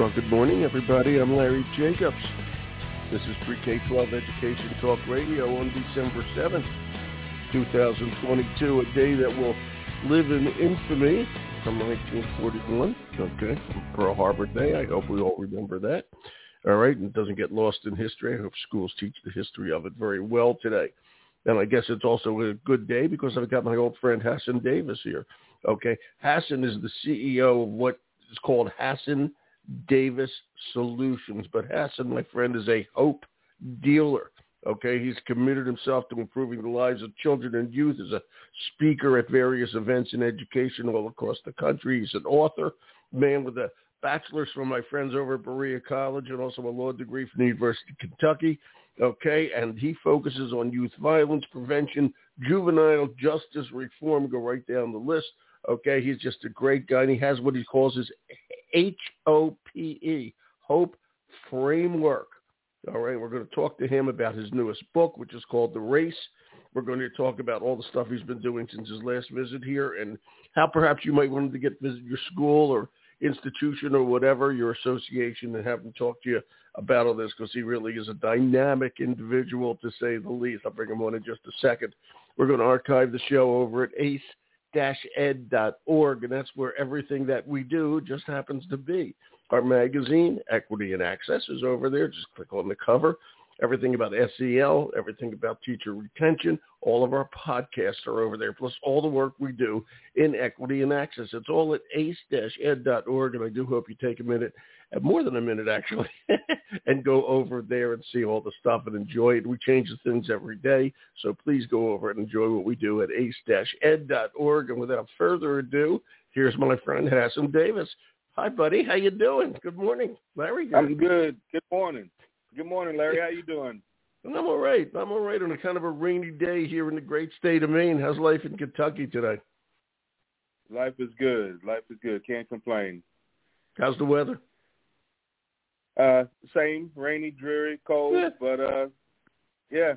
Well, good morning, everybody. I'm Larry Jacobs. This is Pre-K-12 Education Talk Radio on December 7th, 2022, a day that will live in infamy from 1941. Okay, Pearl Harbor Day. I hope we all remember that. All right, and it doesn't get lost in history. I hope schools teach the history of it very well today. And I guess it's also a good day because I've got my old friend Hasan Davis here. Okay, Hasan is the CEO of what is called Hasan Davis Solutions. But Hasan, my friend, is a hope dealer. Okay, he's committed himself to improving the lives of children and youth as a speaker at various events in education all across the country. He's an author, man with a bachelor's from my friends over at Berea College and also a law degree from the University of Kentucky. Okay, and he focuses on youth violence prevention, juvenile justice reform, go right down the list. Okay, he's just a great guy, and he has what he calls his H-O-P-E, Hope Framework. All right, we're going to talk to him about his newest book, which is called The Race. We're going to talk about all the stuff he's been doing since his last visit here and how perhaps you might want him to get visit your school or institution or whatever, your association, and have him talk to you about all this because he really is a dynamic individual to say the least. I'll bring him on in just a second. We're going to archive the show over at ace ed.org, and that's where everything that we do just happens to be. Our magazine, Equity and Access, is over there. Just click on the cover. Everything about SEL, everything about teacher retention, all of our podcasts are over there, plus all the work we do in Equity and Access. It's all at ace-ed.org, and I do hope you take a minute uh, more than a minute actually, and go over there and see all the stuff and enjoy it. We change the things every day, so please go over and enjoy what we do at ace-ed.org. And without further ado, here's my friend Hasan Davis. Hi, buddy. How you doing? Good morning, Larry. I'm good. Good morning. Good morning, Larry. How you doing? I'm all right. I'm all right on a kind of a rainy day here in the great state of Maine. How's life in Kentucky today? Life is good. Life is good. Can't complain. How's the weather? Uh, same, rainy, dreary, cold, yeah. but uh, yeah,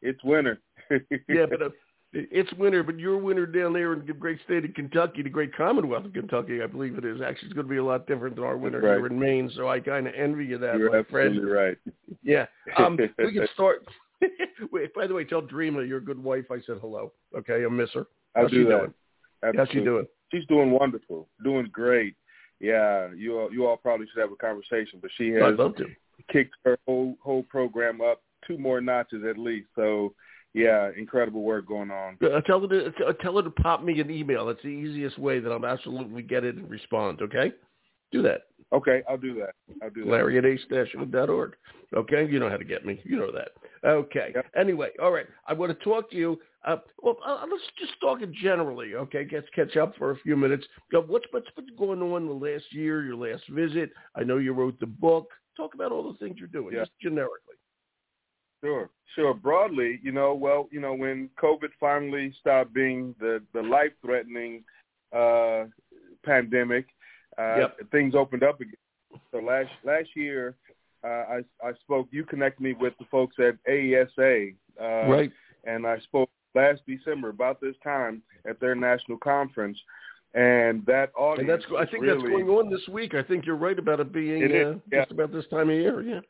it's winter. yeah, but uh, it's winter, but your winter down there in the great state of Kentucky, the great Commonwealth of Kentucky, I believe it is. Actually, it's going to be a lot different than our winter right. here in Maine. So I kind of envy you that, You're absolutely friend. right. Yeah. Um, we can start. Wait, by the way, tell Dreama you're a good wife. I said hello. Okay, I miss her. I'll do she that. doing? Absolutely. How's she doing? She's doing wonderful. Doing great. Yeah, you all, you all probably should have a conversation, but she has I'd love to. kicked her whole whole program up two more notches at least. So yeah, incredible work going on. Uh, tell her to uh, tell her to pop me an email. That's the easiest way that I'll absolutely get it and respond. Okay, do that. Okay, I'll do that. I'll do that. Larry at ace-ed.org. Okay, you know how to get me. You know that. Okay. Yep. Anyway, all right. I want to talk to you. Uh, well, uh, let's just talk it generally. Okay, let's catch up for a few minutes. What's what's been going on the last year? Your last visit. I know you wrote the book. Talk about all the things you're doing, Yeah. just generically. Sure, sure. Broadly, you know, well, you know, when COVID finally stopped being the the life threatening uh, pandemic, uh, Yep. things opened up again. So last last year, uh, I I spoke. You connected me with the folks at AESA, uh, right. and I spoke last December about this time at their national conference, and that audience. And that's I think really, that's going on this week. I think you're right about it being It is, uh, yeah. just about this time of year. Yeah.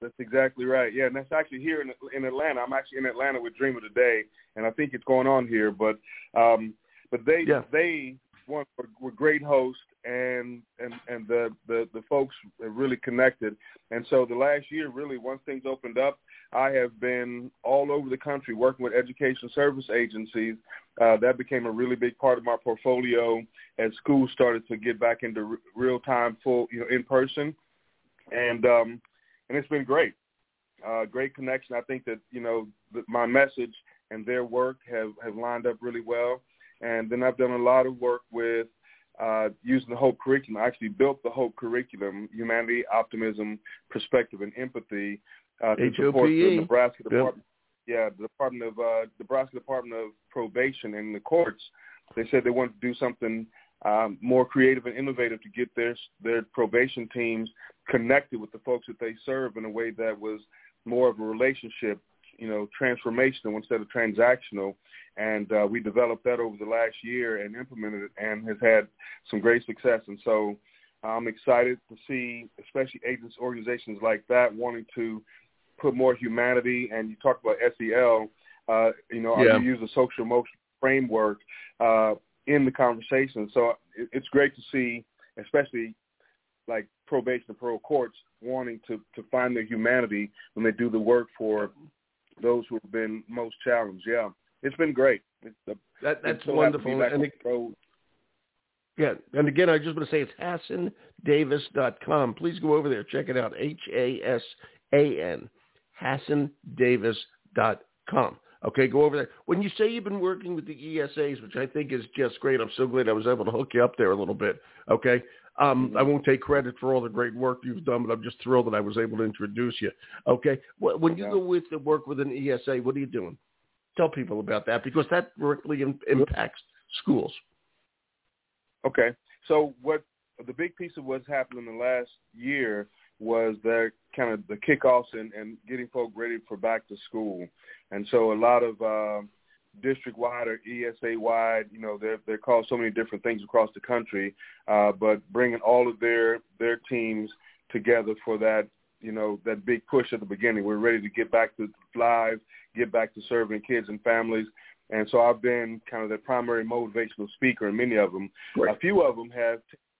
That's exactly right. Yeah, and that's actually here in in Atlanta. I'm actually in Atlanta with Dreama today, and I think it's going on here. But um, but they Yeah. they one were, were great hosts, and and and the, the the folks really connected. And so the last year, really, once things opened up, I have been all over the country working with education service agencies. Uh, that became a really big part of my portfolio as schools started to get back into r- real time, full you know in person, and um, and it's been great. Uh, great connection. I think that you know th- my message and their work have have lined up really well. And then I've done a lot of work with uh, using the Hope curriculum. I actually built the Hope curriculum: humanity, optimism, perspective, and empathy uh, to support the HOPE. Nebraska Yep. Department. Yeah, the Department of uh, Nebraska Department of Probation and the courts. They said they wanted to do something um, more creative and innovative to get their their probation teams connected with the folks that they serve in a way that was more of a relationship, you know, transformational instead of transactional. And uh, we developed that over the last year and implemented it and has had some great success. And so I'm excited to see, especially agents, organizations like that, wanting to put more humanity. And you talk about SEL. Uh, you know, yeah. you use a social emotional framework uh, in the conversation. So it, it's great to see, especially like probation and parole courts wanting to to find their humanity when they do the work for those who have been most challenged. Yeah, it's been great. It's the, that, that's so wonderful. And it, yeah, and again, I just want to say it's HasanDavis.com. Please go over there. Check it out. H-A-S-A-N, HasanDavis.com. Okay, go over there. When you say you've been working with the ESAs, which I think is just great, I'm so glad I was able to hook you up there a little bit. Okay, um, I won't take credit for all the great work you've done, but I'm just thrilled that I was able to introduce you. Okay, when you yeah. go with the work with an ESA, what are you doing? Tell people about that because that directly impacts schools. Okay, so what the big piece of what's happened in the last year was that kind of the kickoffs and, and getting folk ready for back to school, and so a lot of uh, district wide or ESA wide. You know, they're they're called so many different things across the country, uh, but bringing all of their their teams together for that you know that big push at the beginning. We're ready to get back to live, get back to serving kids and families. And so I've been kind of the primary motivational speaker in many of them. Right. A few of them have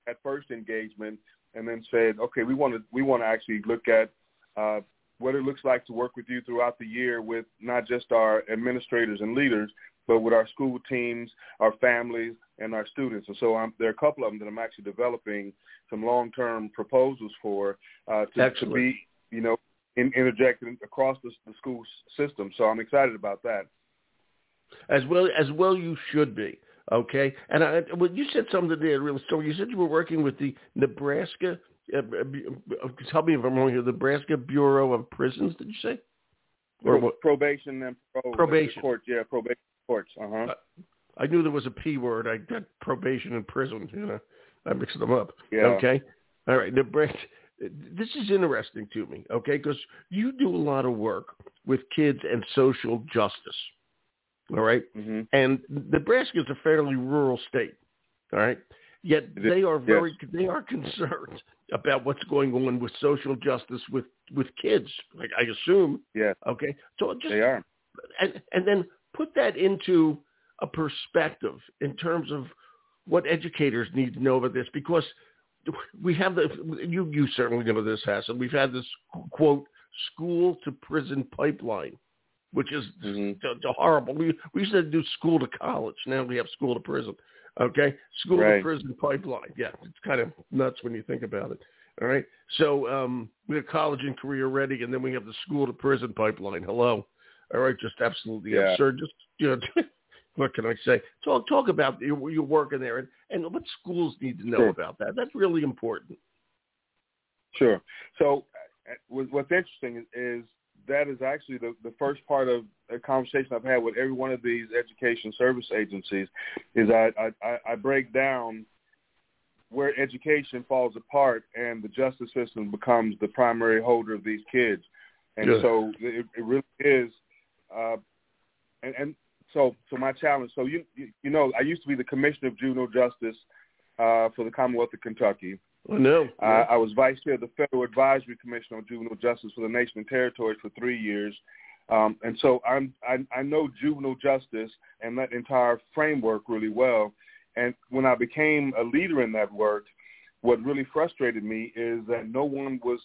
at first engagement and then said, okay, we want to we want to actually look at uh, what it looks like to work with you throughout the year with not just our administrators and leaders, but with our school teams, our families, and our students. And so I'm, there are a couple of them that I'm actually developing some long-term proposals for uh, to, to, be, you know, in, interjected across the, the school system. So I'm excited about that. As well as well, you should be. Okay, and I, well, you said something there, real story. You said you were working with the Nebraska uh, uh, tell me if I'm wrong here. The Nebraska Bureau of Prisons, did you say? Or what? Probation and parole. Probation. Courts, yeah, probation courts. Uh-huh. I knew there was a P word. I got probation and prison. You know, I mixed them up. Yeah. Okay. All right. Nebraska. This is interesting to me. Okay, because you do a lot of work with kids and social justice. All right? mm-hmm. And Nebraska is a fairly rural state. All right. Yet they are very yes. they are concerned about what's going on with social justice with with kids. Like I assume. Yeah. Okay. So just they are, and and then put that into a perspective in terms of what educators need to know about this because we have the you you certainly know this Hasan. We've had this quote school to prison pipeline, which is mm-hmm. horrible. We we used to do school to college. Now we have school to prison. Okay, school right. to prison pipeline. Yeah, it's kind of nuts when you think about it. All right, so um, we have college and career ready, and then we have the school to prison pipeline. Hello, all right, just absolutely yeah. absurd. Just you know, what can I say? Talk talk about your, your work in there, and, and what schools need to know sure. about that. That's really important. Sure. So, uh, what's interesting is, is that is actually the, the first part of a conversation I've had with every one of these education service agencies is I, I, I break down where education falls apart and the justice system becomes the primary holder of these kids. And yeah. so it, it really is, uh, and, and so so my challenge. So you, you you know I used to be the commissioner of juvenile justice uh, for the Commonwealth of Kentucky. No. Uh, I was vice chair of the Federal Advisory Commission on Juvenile Justice for the nation and territories for three years. Um, and so I'm, I, I know juvenile justice and that entire framework really well. And when I became a leader in that work, what really frustrated me is that no one was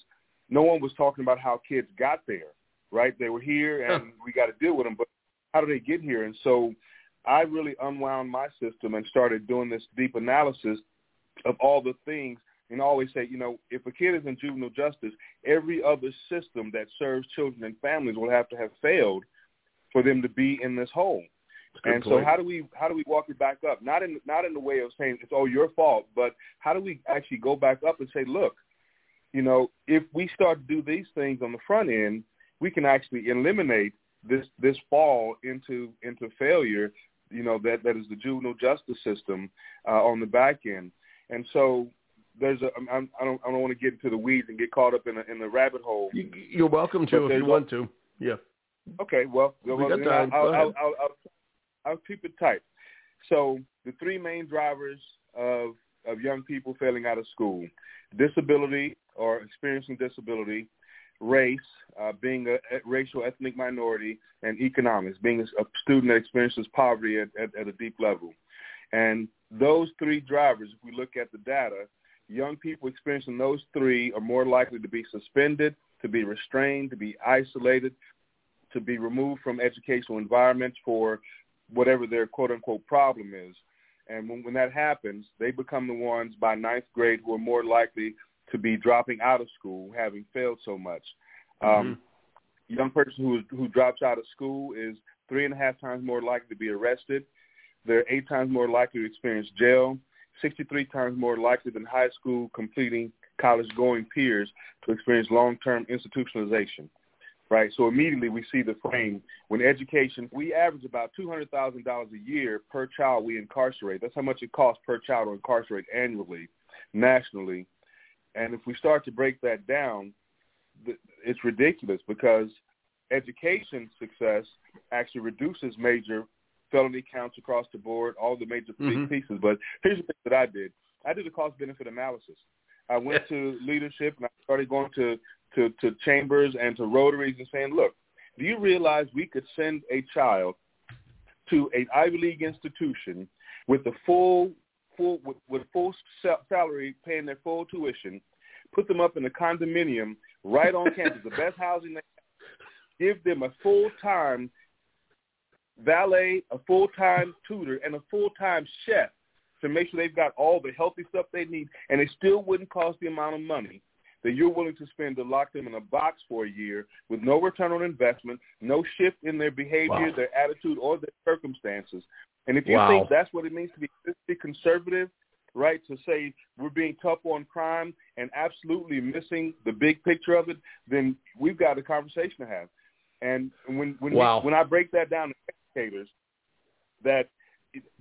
no one was talking about how kids got there. Right? They were here, and huh. we got to deal with them. But how do they get here? And so I really unwound my system and started doing this deep analysis of all the things and I always say, you know, if a kid is in juvenile justice, every other system that serves children and families will have to have failed for them to be in this hole. And point. so how do we how do we walk it back up? Not in not in the way of saying it's all your fault, but how do we actually go back up and say, look, you know, if we start to do these things on the front end, we can actually eliminate this this fall into into failure. You know that that is the juvenile justice system uh, on the back end. And so there's a I'm, I don't I don't want to get into the weeds and get caught up in a, in the rabbit hole. You, are welcome to if you want to. Yeah. Okay. Well, we well got time. I'll, I'll, I'll, I'll, I'll keep it tight. So the three main drivers of of young people failing out of school. Disability or experiencing disability, race, uh, being a, racial ethnic minority, and economics, being a, a student that experiences poverty at, at, at a deep level. And those three drivers, if we look at the data, young people experiencing those three are more likely to be suspended, to be restrained, to be isolated, to be removed from educational environments for whatever their quote unquote problem is. And when, when that happens, they become the ones by ninth grade who are more likely to be dropping out of school, having failed so much. Um, mm-hmm. Um, young person who who drops out of school is three and a half times more likely to be arrested. They're eight times more likely to experience jail, 63 times more likely than high school completing college-going peers to experience long-term institutionalization. Right, so immediately we see the frame. When education, we average about two hundred thousand dollars a year per child we incarcerate. That's how much it costs per child to incarcerate annually, nationally. And if we start to break that down, it's ridiculous because education success actually reduces major felony counts across the board, all the major mm-hmm. pieces. But here's the thing that I did. I did a cost benefit analysis. I went to leadership and I started going to, to, to chambers and to rotaries and saying, look, do you realize we could send a child to an Ivy League institution with the full full with, with full salary, paying their full tuition, put them up in a condominium right on campus, the best housing they have, give them a full time valet, a full time tutor, and a full time chef to make sure they've got all the healthy stuff they need, and it still wouldn't cost the amount of money that you're willing to spend to lock them in a box for a year with no return on investment, no shift in their behavior, wow. their attitude, or their circumstances. And if you wow. think that's what it means to be, conservative, right, to say we're being tough on crime and absolutely missing the big picture of it, then we've got a conversation to have. And when when wow. we, when I break that down educators, that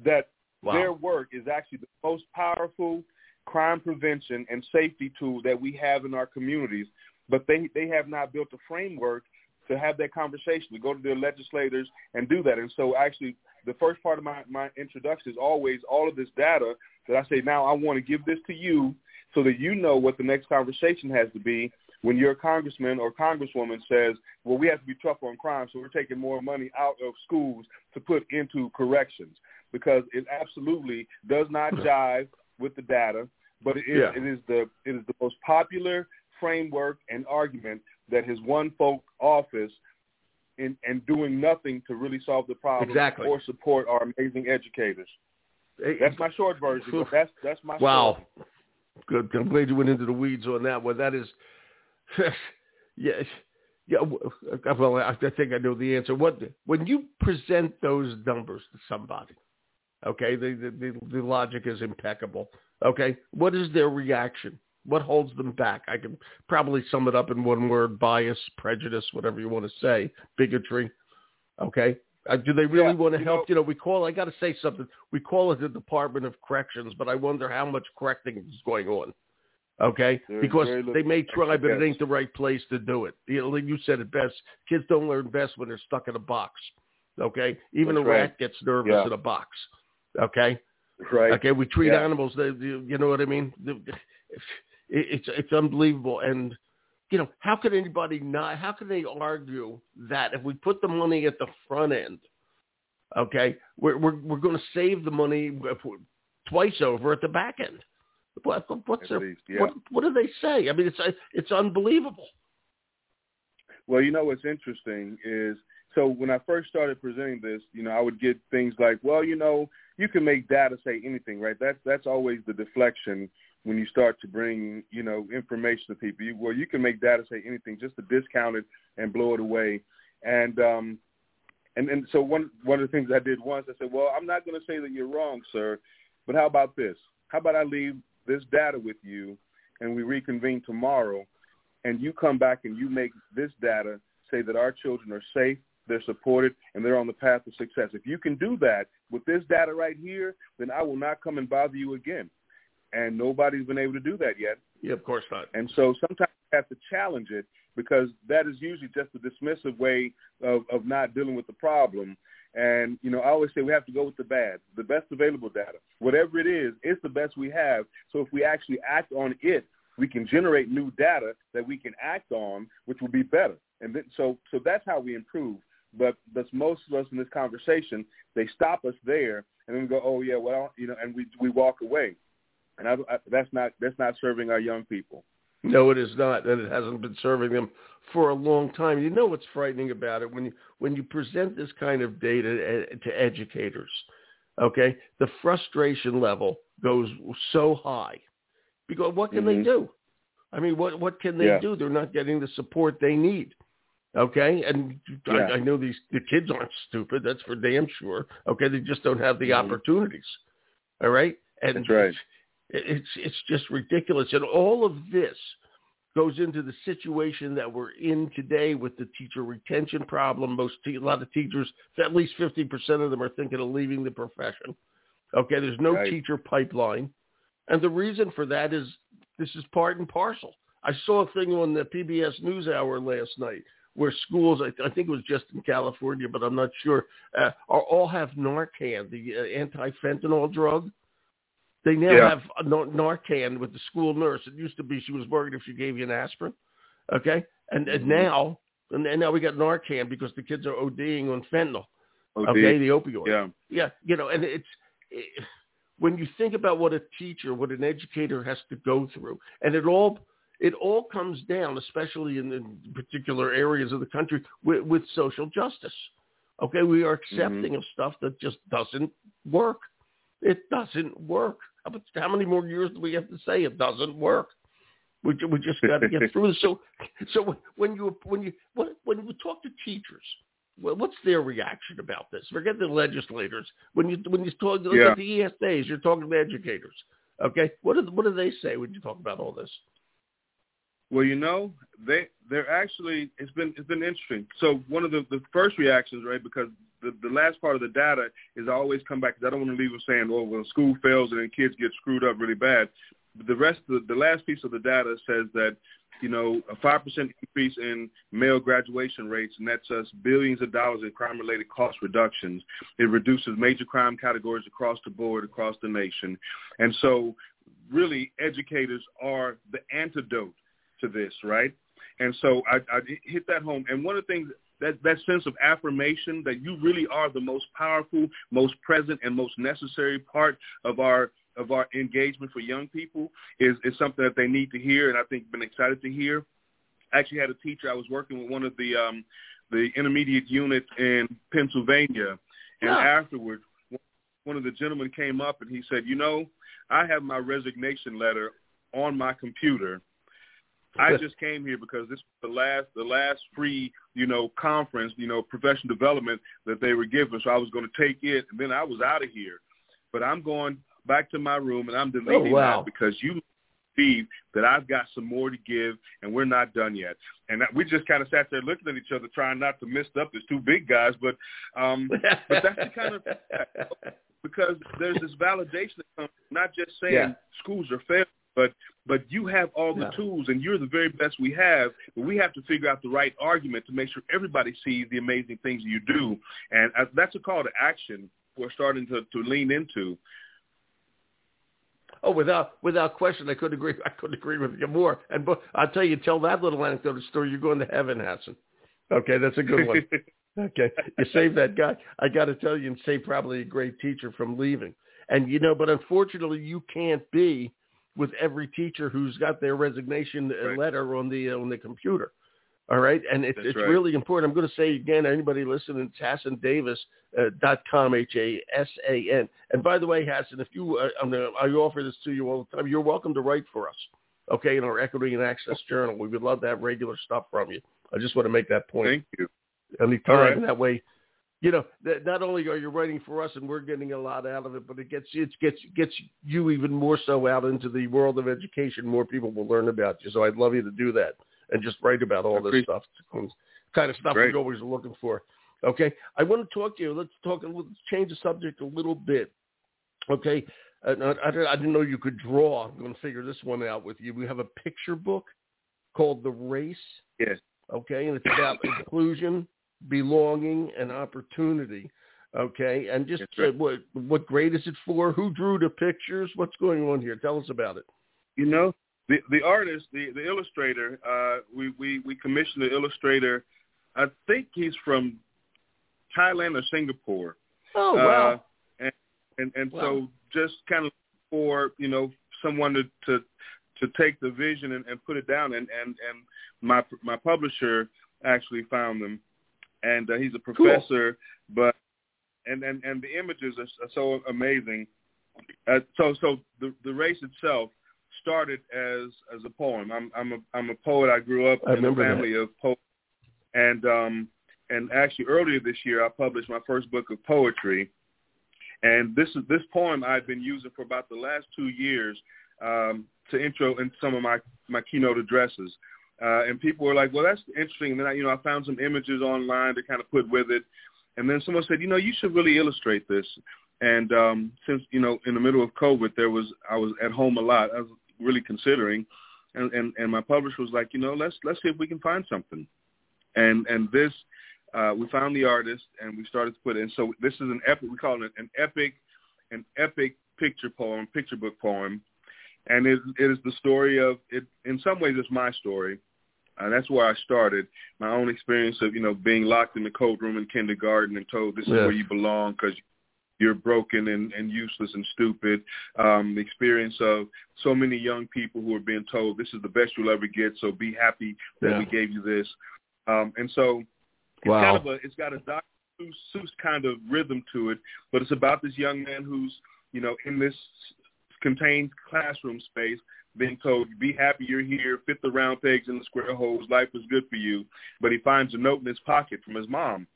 that wow. their work is actually the most powerful crime prevention and safety tool that we have in our communities, but they they have not built a framework to have that conversation, to go to their legislators and do that. And so actually the first part of my, my introduction is always all of this data that I say, now I want to give this to you so that you know what the next conversation has to be when your congressman or congresswoman says, well, we have to be tough on crime, so we're taking more money out of schools to put into corrections because it absolutely does not jive with the data, but it is, yeah. it is the it is the most popular framework and argument that has won folk office in, and doing nothing to really solve the problem exactly. or support our amazing educators. That's my short version. that's that's my wow. Story. Good. I'm glad you went into the weeds on that one. That is, yeah, yeah. Well, I think I know the answer. What when you present those numbers to somebody, okay, the the, the, the logic is impeccable. Okay, what is their reaction? What holds them back? I can probably sum it up in one word: bias, prejudice, whatever you want to say, bigotry. Okay. Uh, do they really yeah, want to help? Know, you know, we call. I got to say something. We call it the Department of Corrections, but I wonder how much correcting is going on. Okay, because they may try, but it ain't the right place to do it. You, know, you said it best. Kids don't learn best when they're stuck in a box. Okay, even That's a rat gets nervous yeah. in a box. Okay, right. Okay, we treat yeah. animals. They, you know what I mean? it's it's unbelievable. And you know, how could anybody not? How can they argue that if we put the money at the front end, okay, we're we're we're going to save the money twice over at the back end? What what's their, least, yeah. what what do they say? I mean, it's it's unbelievable. Well, you know what's interesting is so when I first started presenting this, you know, I would get things like, well, you know, you can make data say anything, right? That's that's always the deflection when you start to bring, you know, information to people. You, well, you can make data say anything just to discount it and blow it away. And um, and and so one one of the things I did once, I said, well, I'm not going to say that you're wrong, sir, but how about this? How about I leave this data with you, and we reconvene tomorrow, and you come back and you make this data say that our children are safe, they're supported, and they're on the path to success. If you can do that with this data right here, then I will not come and bother you again and nobody's been able to do that yet. Yeah, of course not. And so sometimes you have to challenge it because that is usually just a dismissive way of, of not dealing with the problem. And, you know, I always say we have to go with the bad, the best available data. Whatever it is, it's the best we have. So if we actually act on it, we can generate new data that we can act on, which will be better. And then, so, so that's how we improve. But that's most of us in this conversation, they stop us there and then we go, oh yeah, well, you know, and we we walk away, and I, I, that's not that's not serving our young people. No, it is not, and it hasn't been serving them for a long time. You know what's frightening about it when you when you present this kind of data to educators, okay? The frustration level goes so high because what can mm-hmm. they do? I mean, what what can they yeah. do? They're not getting the support they need. Okay, and yeah. I, I know these the kids aren't stupid. That's for damn sure. Okay, they just don't have the mm-hmm. opportunities. All right, and that's right. It's it's just ridiculous, and all of this goes into the situation that we're in today with the teacher retention problem. Most te- a lot of teachers, at least fifty percent of them, are thinking of leaving the profession. Okay, there's no right. teacher pipeline, and the reason for that is this is part and parcel. I saw a thing on the PBS NewsHour last night where schools, I, think it was just in California, but I'm not sure, uh, are all have Narcan, the uh, anti-fentanyl drug. They now yeah. have Narcan with the school nurse. It used to be she was worried if she gave you an aspirin. Okay, and, and mm-hmm. now and, and now we got Narcan because the kids are ODing on fentanyl. OD. Okay, the opioid. Yeah, yeah, you know, and it's. It, when you think about what a teacher, what an educator has to go through, and it all it all comes down, especially in the particular areas of the country, with, with social justice. Okay, we are mm-hmm. accepting mm-hmm. of stuff that just doesn't work. It doesn't work. How, much, how many more years do we have to say it doesn't work? We, we just got to get through this. So, so when you when you when you talk to teachers, well, what's their reaction about this? Forget the legislators. When you when you talk look yeah. at the ESAs, you're talking to educators. Okay, what do what do they say when you talk about all this? Well, you know, they they're actually it's been it's been interesting. So one of the the first reactions, right, because the the last part of the data is I always come back because I don't want to leave them saying, oh, well, school fails and then kids get screwed up really bad. But the rest of the, the last piece of the data says that you know, a 5% increase in male graduation rates nets us billions of dollars in crime-related cost reductions. It reduces major crime categories across the board, across the nation. And so really educators are the antidote to this, right? And so I, I hit that home. And one of the things that that sense of affirmation that you really are the most powerful, most present, and most necessary part of our of our engagement for young people is is something that they need to hear, and I think been excited to hear. I actually had a teacher. I was working with one of the um, the intermediate units in Pennsylvania, and yeah. afterwards, one of the gentlemen came up and he said, "You know, I have my resignation letter on my computer." I just came here because this was the last the last free, you know, conference, you know, professional development that they were giving. So I was going to take it, and then I was out of here. But I'm going back to my room, and I'm deleting oh, wow. that because you believe that I've got some more to give, and we're not done yet. And that, we just kind of sat there looking at each other, trying not to mess up as two big guys. But um, but that's the kind of because there's this validation that comes not just saying yeah. schools are failing but but you have all the tools, and you're the very best we have. But we have to figure out the right argument to make sure everybody sees the amazing things you do, and that's a call to action we're starting to, to lean into. Oh, without without question, I couldn't agree. I couldn't agree with you more. And but I'll tell you, tell that little anecdote story. You're going to heaven, Hasan. Okay, that's a good one. okay, you saved that guy. I got to tell you, and save probably a great teacher from leaving. And you know, but unfortunately, you can't be with every teacher who's got their resignation uh, right. letter on the uh, on the computer. All right, and it's it's right. really important. I'm going to say again, anybody listening, it's HasanDavis.com, uh, H-A-S-A-N. And by the way, Hasan, if you, uh, I'm gonna, I offer this to you all the time. You're welcome to write for us, okay, in our Equity and Access Journal. We would love to have regular stuff from you. I just want to make that point. Thank you. Anytime, right. that way you know, that not only are you writing for us and we're getting a lot out of it, but it gets it gets gets you even more so out into the world of education. More people will learn about you. So I'd love you to do that and just write about all this stuff, kind of stuff Great. we're always looking for. Okay, I want to talk to you. Let's talk. Let's change the subject a little bit. Okay, uh, I, I didn't know you could draw. I'm going to figure this one out with you. We have a picture book called The Race. Yes. Okay, and it's about inclusion belonging, and opportunity. Okay, and just uh, what what grade is it for? Who drew the pictures? What's going on here? Tell us about it. You know, the the artist, the the illustrator. Uh, we we we commissioned the illustrator. I think he's from Thailand or Singapore. Oh wow! Uh, and and, and wow. so just kind of for you know someone to to to take the vision and, and put it down and and and my my publisher actually found them and uh, he's a professor cool. but and and and the images are, are so amazing uh, so so the the race itself started as as a poem i'm i'm a i'm a poet i grew up I in a family that. of poets and um and actually earlier this year i published my first book of poetry and this is this poem I've been using for about the last two years um, to intro in some of my my keynote addresses. Uh, and people were like, "Well, that's interesting." And then I, you know, I found some images online to kind of put with it. And then someone said, "You know, you should really illustrate this." And um, since you know, in the middle of COVID, there was I was at home a lot. I was really considering, and and, and my publisher was like, "You know, let's let's see if we can find something." And and this uh, we found the artist and we started to put it in. So this is an epic. We call it an epic, an epic picture poem, picture book poem, and it, it is the story of it. In some ways, it's my story. Uh, that's where I started. My own experience of you know being locked in the cold room in kindergarten and told this is where you belong because you're broken and, and useless and stupid. Um, the experience of so many young people who are being told this is the best you'll ever get, so be happy that Yeah. we gave you this. Um, and so it's Wow. kind of a it's got a Dr. Seuss, Seuss kind of rhythm to it, but it's about this young man who's you know in this contained classroom space being told be happy you're here, fit the round pegs in the square holes, life is good for you, but he finds a note in his pocket from his mom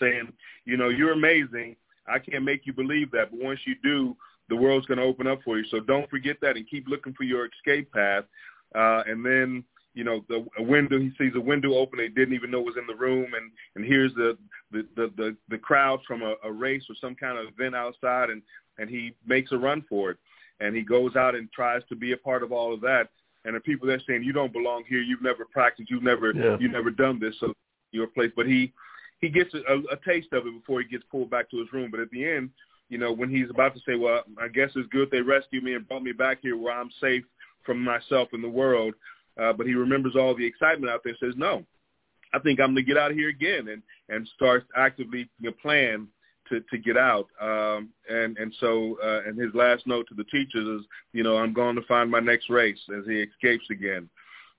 saying, you know, you're amazing. I can't make you believe that, but once you do, the world's going to open up for you. So don't forget that and keep looking for your escape path. Uh, and then you know the a window he sees a window open he didn't even know was in the room and and here's the the the the, the crowd from a, a race or some kind of event outside and and he makes a run for it and he goes out and tries to be a part of all of that. And the people there saying you don't belong here. You've never practiced. You've never Yeah. you've never done this. So your place. But he he gets a, a taste of it before he gets pulled back to his room. But at the end you know when he's about to say well i guess it's good they rescued me and brought me back here where i'm safe from myself and the world uh, but he remembers all the excitement out there says, no, I think I'm going to get out of here again and, and starts actively you know, plan to, to get out. Um, and, and so, uh, and his last note to the teachers is, you know, I'm going to find my next race as he escapes again.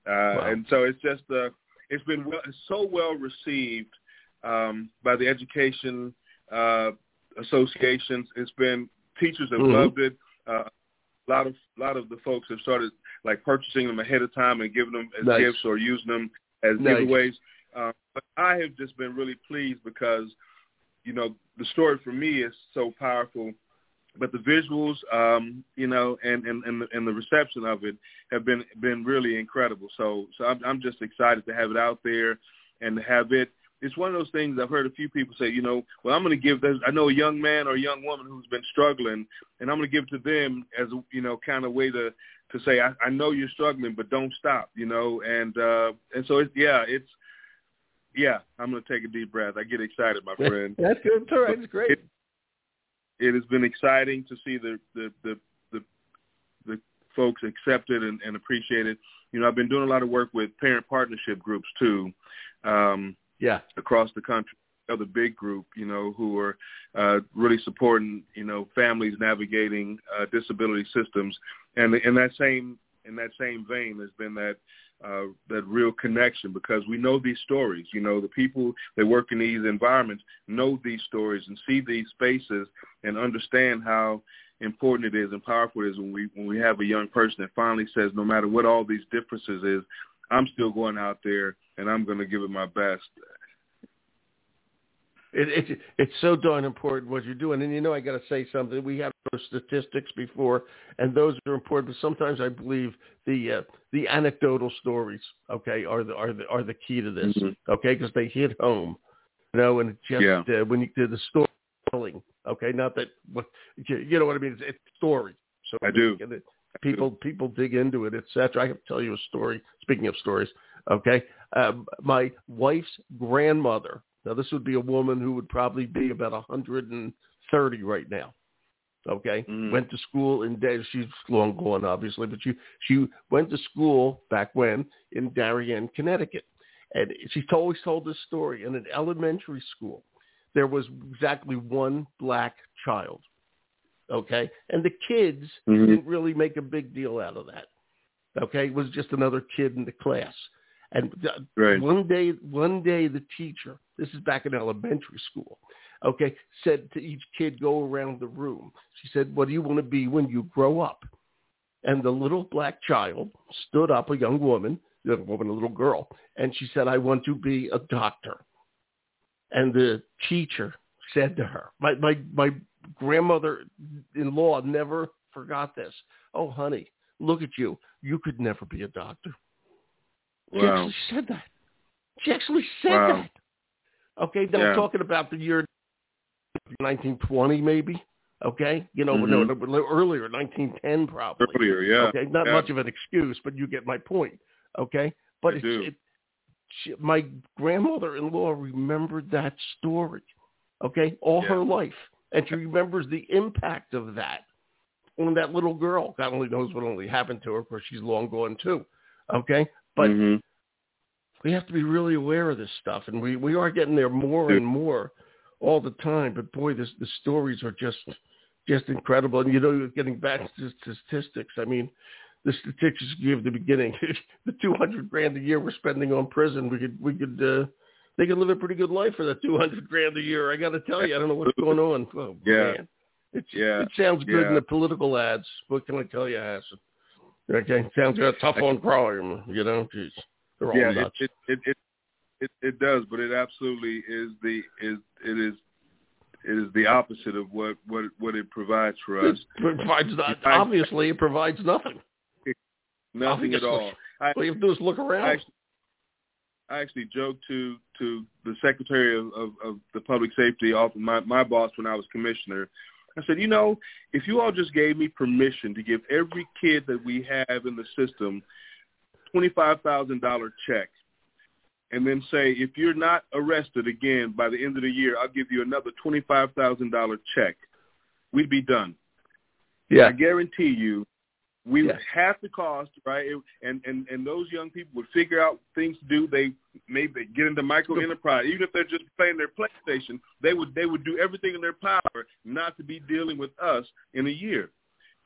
Uh, Wow. And so it's just, uh, it's been well, it's so well received um, by the education uh, associations. It's been, teachers have Mhm. loved it. Uh, a lot of a lot of the folks have started like purchasing them ahead of time and giving them as Nice. gifts or using them as Nice. giveaways. Uh, but I have just been really pleased because you know the story for me is so powerful, but the visuals, um, you know, and and and the, and the reception of it have been been really incredible. So so I'm, I'm just excited to have it out there and to have it it's one of those things I've heard a few people say, you know, well, I'm going to give this. I know a young man or a young woman who's been struggling, and I'm going to give it to them as you know, kind of way to to say, I, I know you're struggling, but don't stop, you know, and uh, and so it's yeah, it's yeah. I'm going to take a deep breath. I get excited, my friend. That's good. It's all right. It's great. It, it has been exciting to see the the the the, the folks accept it and, and appreciate it. You know, I've been doing a lot of work with parent partnership groups too. Um, Yeah. across the country, other big group, you know, who are uh, really supporting, you know, families navigating uh, disability systems, and in that same in that same vein, there's been that uh, that real connection because we know these stories. You know, the people that work in these environments know these stories and see these spaces and understand how important it is and powerful it is when we when we have a young person that finally says, no matter what all these differences is, I'm still going out there and I'm going to give it my best. It, it, it's so darn important what you're doing. And you know, I got to say something. We had those statistics before, and those are important. But sometimes I believe the uh, the anecdotal stories, okay, are the are the are the key to this, Mhm. okay, because they hit home, you know. And just Yeah. uh, when you do the storytelling, okay, not that what you know what I mean. It's, it's story. So I do. it- People people dig into it, etc. I can tell you a story. Speaking of stories, okay, um, my wife's grandmother Now, this would be a woman who would probably be about 130 right now. Okay, Mm. went to school in she's long gone, obviously, but she she went to school back when in Darien, Connecticut, and she's always told this story. In an elementary school, there was exactly one black child. Okay, and the kids Mhm. didn't really make a big deal out of that. Okay, it was just another kid in the class. And Right. one day, one day, the teacher, this is back in elementary school, okay, said to each kid, go around the room. She said, what do you want to be when you grow up? And the little black child stood up, a young woman, a woman, a little girl, and she said, I want to be a doctor. And the teacher said to her, my, my, my grandmother-in-law never forgot this. Oh, honey, look at you. You could never be a doctor. She actually said that. She actually said Wow. that. Okay, then Yeah. we're talking about the year 1920 maybe. Okay, you know, Mhm. no, earlier, 1910 probably. Earlier, yeah. Okay, not yeah. much of an excuse, but you get my point. Okay, but I it's, do. it, she, my grandmother-in-law remembered that story. Okay, all Yeah. her life, and she remembers the impact of that on that little girl. God only knows what only happened to her, because she's long gone too. Okay, but Mhm. We have to be really aware of this stuff, and we we are getting there more and more all the time. But boy, this the stories are just just incredible. And you know, getting back to statistics, I mean, the statistics you at the beginning, the two hundred grand a year we're spending on prison, we could we could uh, they could live a pretty good life for that two hundred grand a year. I got to tell you, I don't know what's going on. Oh, Yeah. man. It's, Yeah. it sounds good in the political ads. What can I tell you, Hasan? Okay, sounds uh, tough on crime. You know, jeez, they're all yeah, nuts. it, it, it, it, it does, but it absolutely is the is it is it is the opposite of what what what it provides for us. It provides not, I- obviously it provides nothing. Nothing at all. I, All you have to do is look I around. actually, I actually joked to to the secretary of, of, of the public safety office, my my boss when I was commissioner. I said, you know, if you all just gave me permission to give every kid that we have in the system twenty five thousand dollar check, and then say if you're not arrested again by the end of the year, I'll give you another twenty five thousand dollar check, we'd be done. Yeah. I guarantee you, we would Yeah. half the cost, right? And and and those young people would figure out things to do. They maybe get into micro enterprise, even if they're just playing their PlayStation. They would they would do everything in their power not to be dealing with us in a year.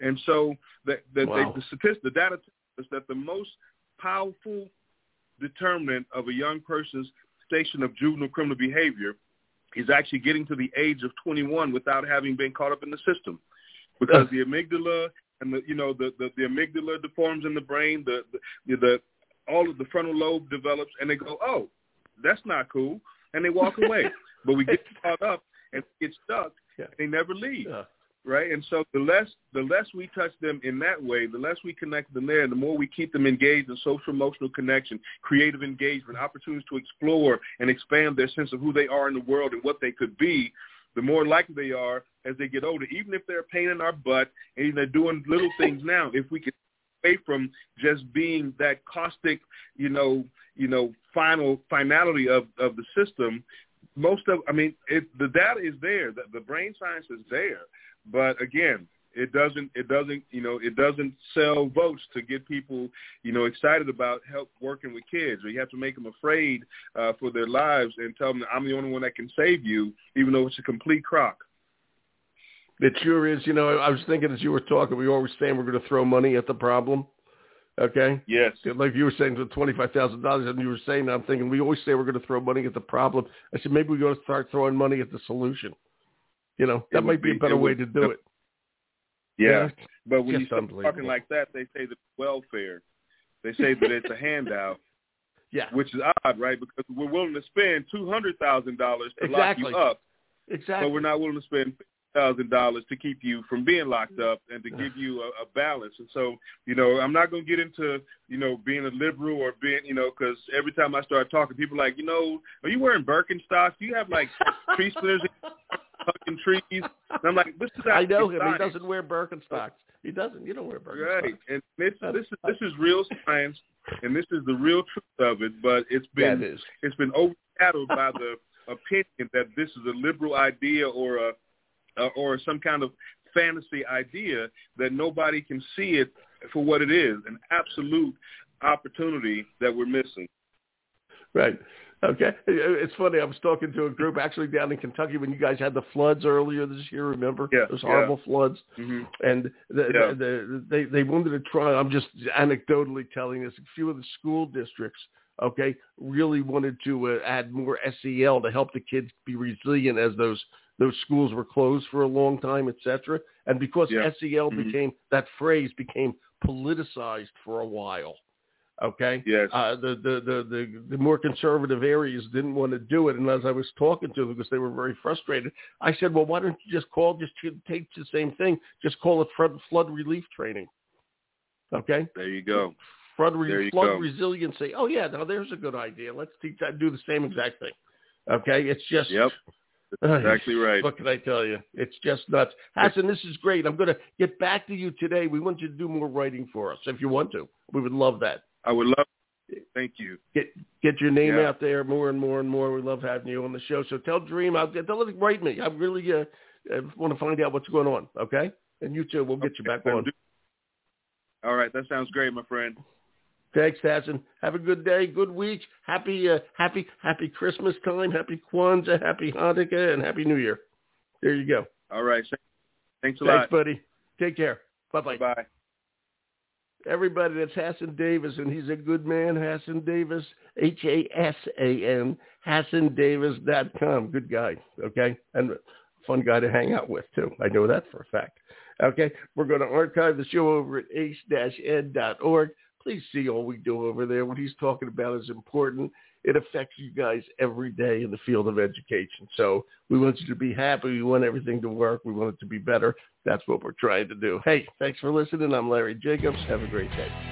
And so the the, Wow. the, the statistic, the data is that the most powerful determinant of a young person's station of juvenile criminal behavior is actually getting to the age of 21 without having been caught up in the system because the amygdala and the you know the, the the amygdala deforms in the brain the the, the all of the frontal lobe develops and they go oh that's not cool and they walk away but we get caught up and get stuck Yeah. and they never leave Yeah. Right? And so the less the less we touch them in that way the less we connect them there the more we keep them engaged in social emotional connection creative engagement opportunities to explore and expand their sense of who they are in the world and what they could be the more likely they are as they get older, even if they're a pain in our butt and they're doing little things now, if we could away from just being that caustic, you know, you know, final finality of, of the system, most of I mean, it, the data is there, the, the brain science is there. But again, it doesn't it doesn't you know it doesn't sell votes to get people you know excited about help working with kids or you have to make them afraid uh, for their lives and tell them that I'm the only one that can save you even though it's a complete crock. It sure is. You know, I was thinking as you were talking, we always saying we're going to throw money at the problem. Okay? Yes. Like you were saying, the twenty-five thousand dollars, and you were saying, I'm thinking we always say we're going to throw money at the problem. I said maybe we're going to start throwing money at the solution. You know, that might be a better way would- to do it. Yeah. But when Just you start talking like that, they say that it's welfare. They say that it's a handout, Yeah, which is odd, right? Because we're willing to spend two hundred thousand dollars to Exactly. lock you up, exactly. but we're not willing to spend thousand dollars to keep you from being locked up and to give you a, a balance. And so, you know, I'm not going to get into, you know, being a liberal or being, you know, because every time I start talking, people are like, you know, are you wearing Birkenstocks? Do you have like tree splitters trees? And I'm like, this is I know him. science. He doesn't wear Birkenstocks. He doesn't. You don't wear Birkenstocks. Right, and this this is this is real science, and this is the real truth of it. But it's been it's been overshadowed by the opinion that this is a liberal idea or a uh, or some kind of fantasy idea that nobody can see it for what it is, an absolute opportunity that we're missing. Right. Okay. It's funny. I was talking to a group actually down in Kentucky when you guys had the floods earlier this year. Remember yeah, those horrible yeah. floods? Mm-hmm. And the, yeah. the, the, they they wanted to try. I'm just anecdotally telling this. A few of the school districts, okay, really wanted to uh, add more SEL to help the kids be resilient as those those schools were closed for a long time, etc. And because. SEL mm-hmm. became that phrase became politicized for a while. Okay. Yes. Uh, the, the, the, the, the more conservative areas didn't want to do it. And as I was talking to them because they were very frustrated, I said, well, why don't you just call, just take the same thing, just call it flood, flood relief training. Okay. There you go. Flood, re- flood go. resiliency. Oh yeah. Now there's a good idea. Let's teach that, do the same exact thing. Okay. It's just, Yep. That's exactly right. What can I tell you? It's just nuts. Hasan, this is great. I'm going to get back to you today. We want you to do more writing for us if you want to. We would love that. I would love. Thank you. Get get your name Yeah. out there more and more and more. We love having you on the show. So tell Dream, I'll get tell him write me. I really uh, want to find out what's going on. Okay, and you too. We'll get you back on. All right, that sounds great, my friend. Thanks, Hasan. Have a good day, good week. Happy, uh, happy, happy Christmas time. Happy Kwanzaa, happy Hanukkah, and happy New Year. There you go. All right. Thanks a Thanks, lot. buddy. Take care. Bye-bye. Bye. Everybody, that's Hasan Davis, and he's a good man. Hasan Davis, H-A-S-A-N, HasanDavis.com. Good guy, okay? And fun guy to hang out with, too. I know that for a fact. Okay, we're going to archive the show over at ace-ed.org. Please see all we do over there. What he's talking about is important. It affects you guys every day in the field of education. So we want you to be happy. We want everything to work. We want it to be better. That's what we're trying to do. Hey, thanks for listening. I'm Larry Jacobs. Have a great day.